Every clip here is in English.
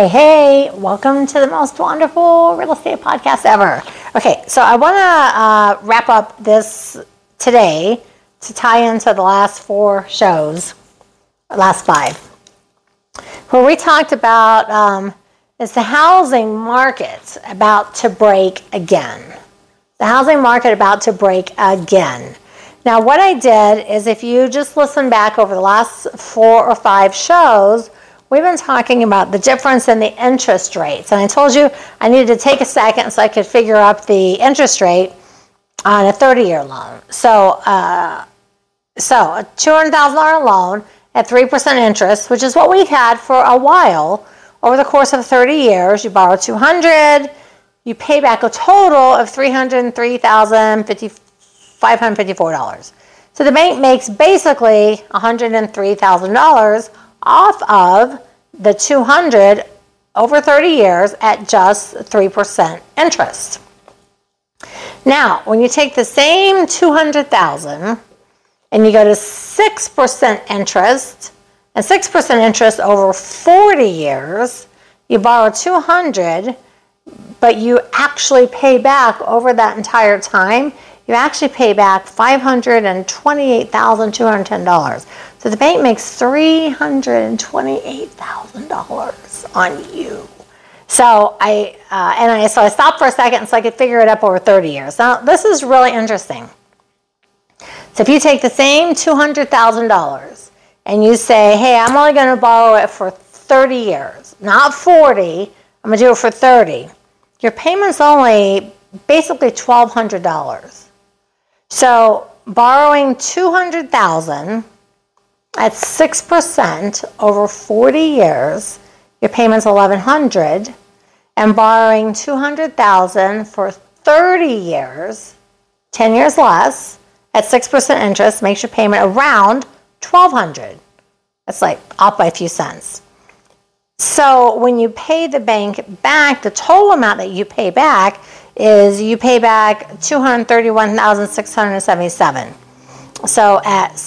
Hey, hey, welcome to the most Dwanderful real estate podcast ever. Okay, so I want to uh, wrap up this today to tie into the last four shows, last five, where we talked about um, is the housing market about to break again? The housing market about to break again. Now, what I did is if you just listen back over the last four or five shows, we've been talking about the difference in the interest rates. And I told you I needed to take a second so I could figure out the interest rate on a 30 year loan. So, uh, so a $200,000 loan at 3% interest, which is what we've had for a while over the course of 30 years. You borrow 200, you pay back a total of $303,554. So the bank makes basically $103,000 off of the 200 over 30 years at just 3% interest. Now, when you take the same 200,000 and you go to 6% interest and 6% interest over 40 years, you borrow 200, but you actually pay back over that entire time, you actually pay back $528,210. So the bank makes $328,000 on you. So I uh, and I so I stopped for a second so I could figure it up over 30 years. Now this is really interesting. So if you take the same $200,000 and you say, "Hey, I'm only going to borrow it for 30 years, not 40. I'm going to do it for 30." Your payment's only basically $1,200. So borrowing 200,000 at 6% over 40 years, your payment's 1100 and borrowing 200,000 for 30 years, 10 years less, at 6% interest makes your payment around 1200. That's like off by a few cents. So when you pay the bank back, the total amount that you pay back is you pay back 231,677. So at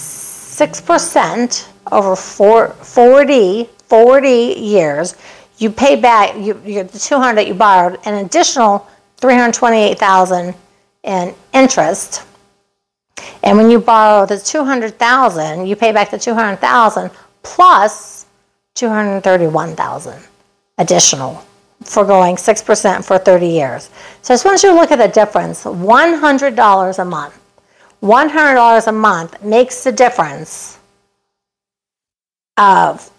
6% over four, 40, 40 years, you pay back you, you, the 200 that you borrowed an additional 328,000 in interest. And when you borrow the 200,000, you pay back the 200,000 plus 231,000 additional for going 6% for 30 years. So I just want you to look at the difference. $100 a month. $100 a month makes the difference of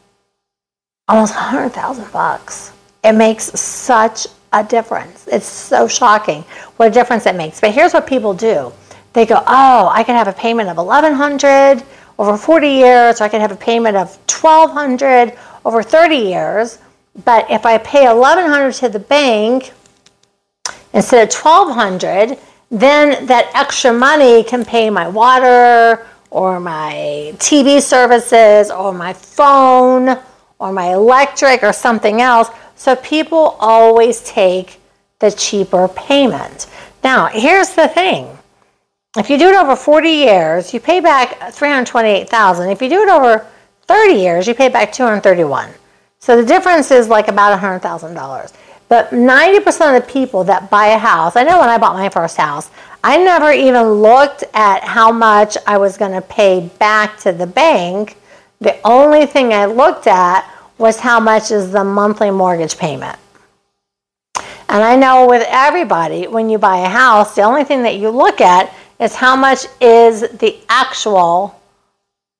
almost 100,000 bucks. It makes such a difference. It's so shocking what a difference it makes. But here's what people do. They go, "Oh, I can have a payment of 1100 over 40 years, or I can have a payment of 1200 over 30 years." But if I pay 1100 to the bank instead of 1200, then that extra money can pay my water or my TV services or my phone or my electric or something else. So people always take the cheaper payment. Now, here's the thing. If you do it over 40 years, you pay back 328,000. If you do it over 30 years, you pay back 231. So the difference is like about $100,000. But 90% of the people that buy a house, I know when I bought my first house, I never even looked at how much I was going to pay back to the bank. The only thing I looked at was how much is the monthly mortgage payment. And I know with everybody, when you buy a house, the only thing that you look at is how much is the actual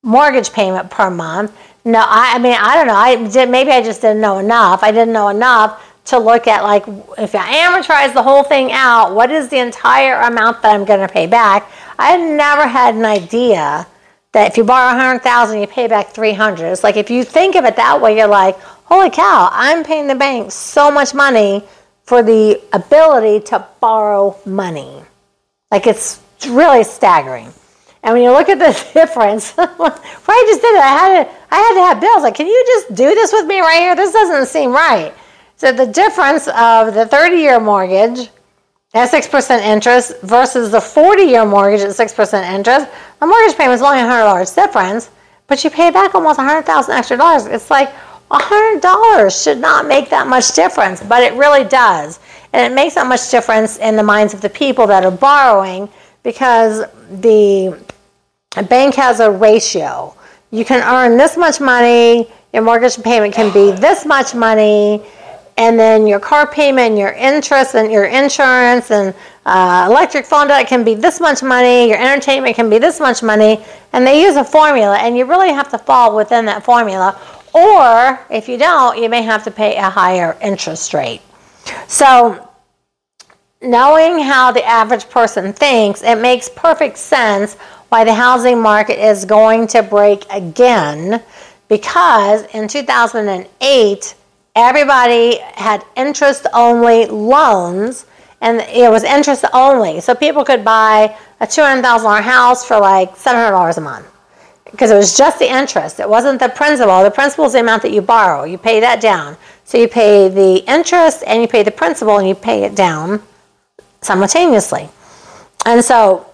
mortgage payment per month no, I, I mean, I don't know. I did, maybe I just didn't know enough. I didn't know enough to look at like if I amortize the whole thing out, what is the entire amount that I'm going to pay back? I never had an idea that if you borrow 100,000, you pay back 300. It's like if you think of it that way, you're like, holy cow, I'm paying the bank so much money for the ability to borrow money. Like it's really staggering. And when you look at the difference, I just did it. I had to, I had to have bills. Like, can you just do this with me right here? This doesn't seem right. So the difference of the 30-year mortgage at 6% interest versus the 40-year mortgage at 6% interest, the mortgage payment is only $100 difference, but you pay back almost 100,000 extra dollars. It's like, $100 should not make that much difference, but it really does. And it makes that much difference in the minds of the people that are borrowing because the bank has a ratio. You can earn this much money, your mortgage payment can be this much money, and then your car payment, your interest, and your insurance, and uh, electric phone debt can be this much money, your entertainment can be this much money, and they use a formula, and you really have to fall within that formula. Or if you don't, you may have to pay a higher interest rate. So, knowing how the average person thinks, it makes perfect sense why the housing market is going to break again because in 2008, everybody had interest only loans and it was interest only. So people could buy a $200,000 house for like $700 a month because it was just the interest. It wasn't the principal. The principal is the amount that you borrow. You pay that down. So you pay the interest and you pay the principal and you pay it down simultaneously. And so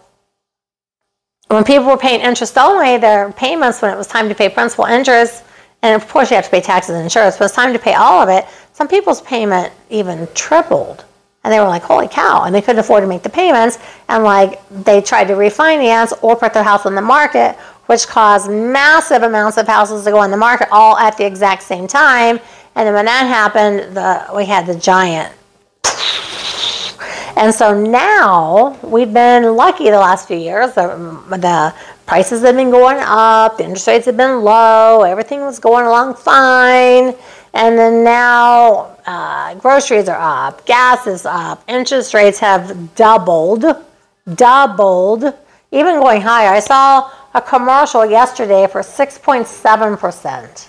when people were paying interest only, their payments when it was time to pay principal interest and of course, you have to pay taxes and insurance, but it's time to pay all of it. Some people's payment even tripled. And they were like, holy cow. And they couldn't afford to make the payments. And like, they tried to refinance or put their house on the market, which caused massive amounts of houses to go on the market all at the exact same time. And then when that happened, the, we had the giant. And so now we've been lucky the last few years. The, the prices have been going up, the interest rates have been low, everything was going along fine. And then now uh, groceries are up, gas is up, interest rates have doubled, doubled, even going higher. I saw a commercial yesterday for 6.7%.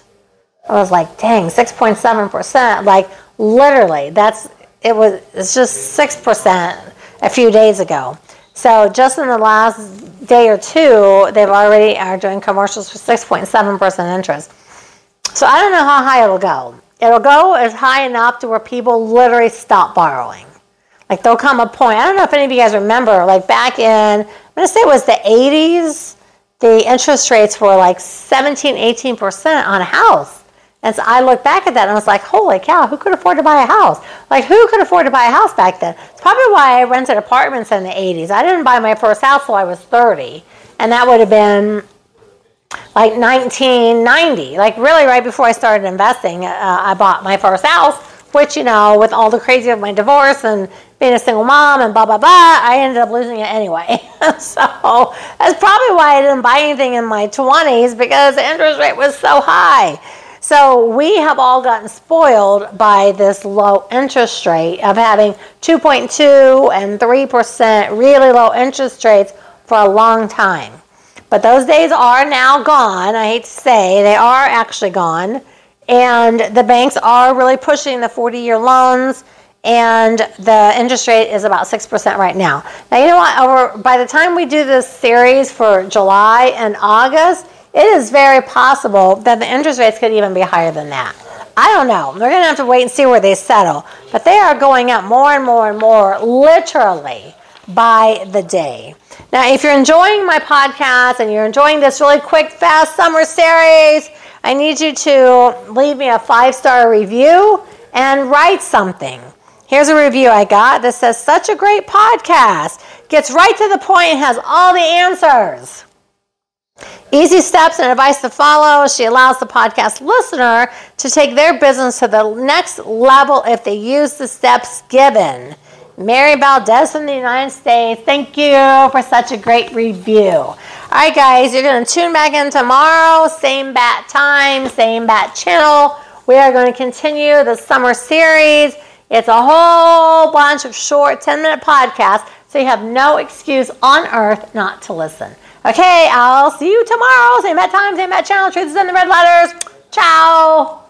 I was like, dang, 6.7%. Like, literally, that's, it was, it's just 6% a few days ago. So just in the last day or two, they've already are doing commercials for 6.7% interest. So I don't know how high it'll go. It'll go as high enough to where people literally stop borrowing. Like there'll come a point. I don't know if any of you guys remember, like back in, I'm to say it was the 80s, the interest rates were like 17, 18% on a house. And so I look back at that and I was like, holy cow, who could afford to buy a house? Like, who could afford to buy a house back then? It's probably why I rented apartments in the 80s. I didn't buy my first house till I was 30. And that would have been like 1990. Like, really, right before I started investing, uh, I bought my first house, which, you know, with all the crazy of my divorce and being a single mom and blah, blah, blah, I ended up losing it anyway. so that's probably why I didn't buy anything in my 20s because the interest rate was so high. So we have all gotten spoiled by this low interest rate of having 2.2 and 3% really low interest rates for a long time. But those days are now gone. I hate to say, they are actually gone. And the banks are really pushing the 40 year loans, and the interest rate is about 6% right now. Now, you know what? Over, by the time we do this series for July and August, it is very possible that the interest rates could even be higher than that. I don't know. They're going to have to wait and see where they settle. But they are going up more and more and more, literally, by the day. Now, if you're enjoying my podcast and you're enjoying this really quick, fast summer series, I need you to leave me a five star review and write something. Here's a review I got that says, Such a great podcast. Gets right to the point has all the answers. Easy steps and advice to follow. She allows the podcast listener to take their business to the next level if they use the steps given. Mary Valdez from the United States, thank you for such a great review. All right, guys, you're going to tune back in tomorrow, same bat time, same bat channel. We are going to continue the summer series. It's a whole bunch of short 10 minute podcasts, so you have no excuse on earth not to listen. Okay, I'll see you tomorrow. Same bad time, same bad channel. Truth is in the red letters. Ciao.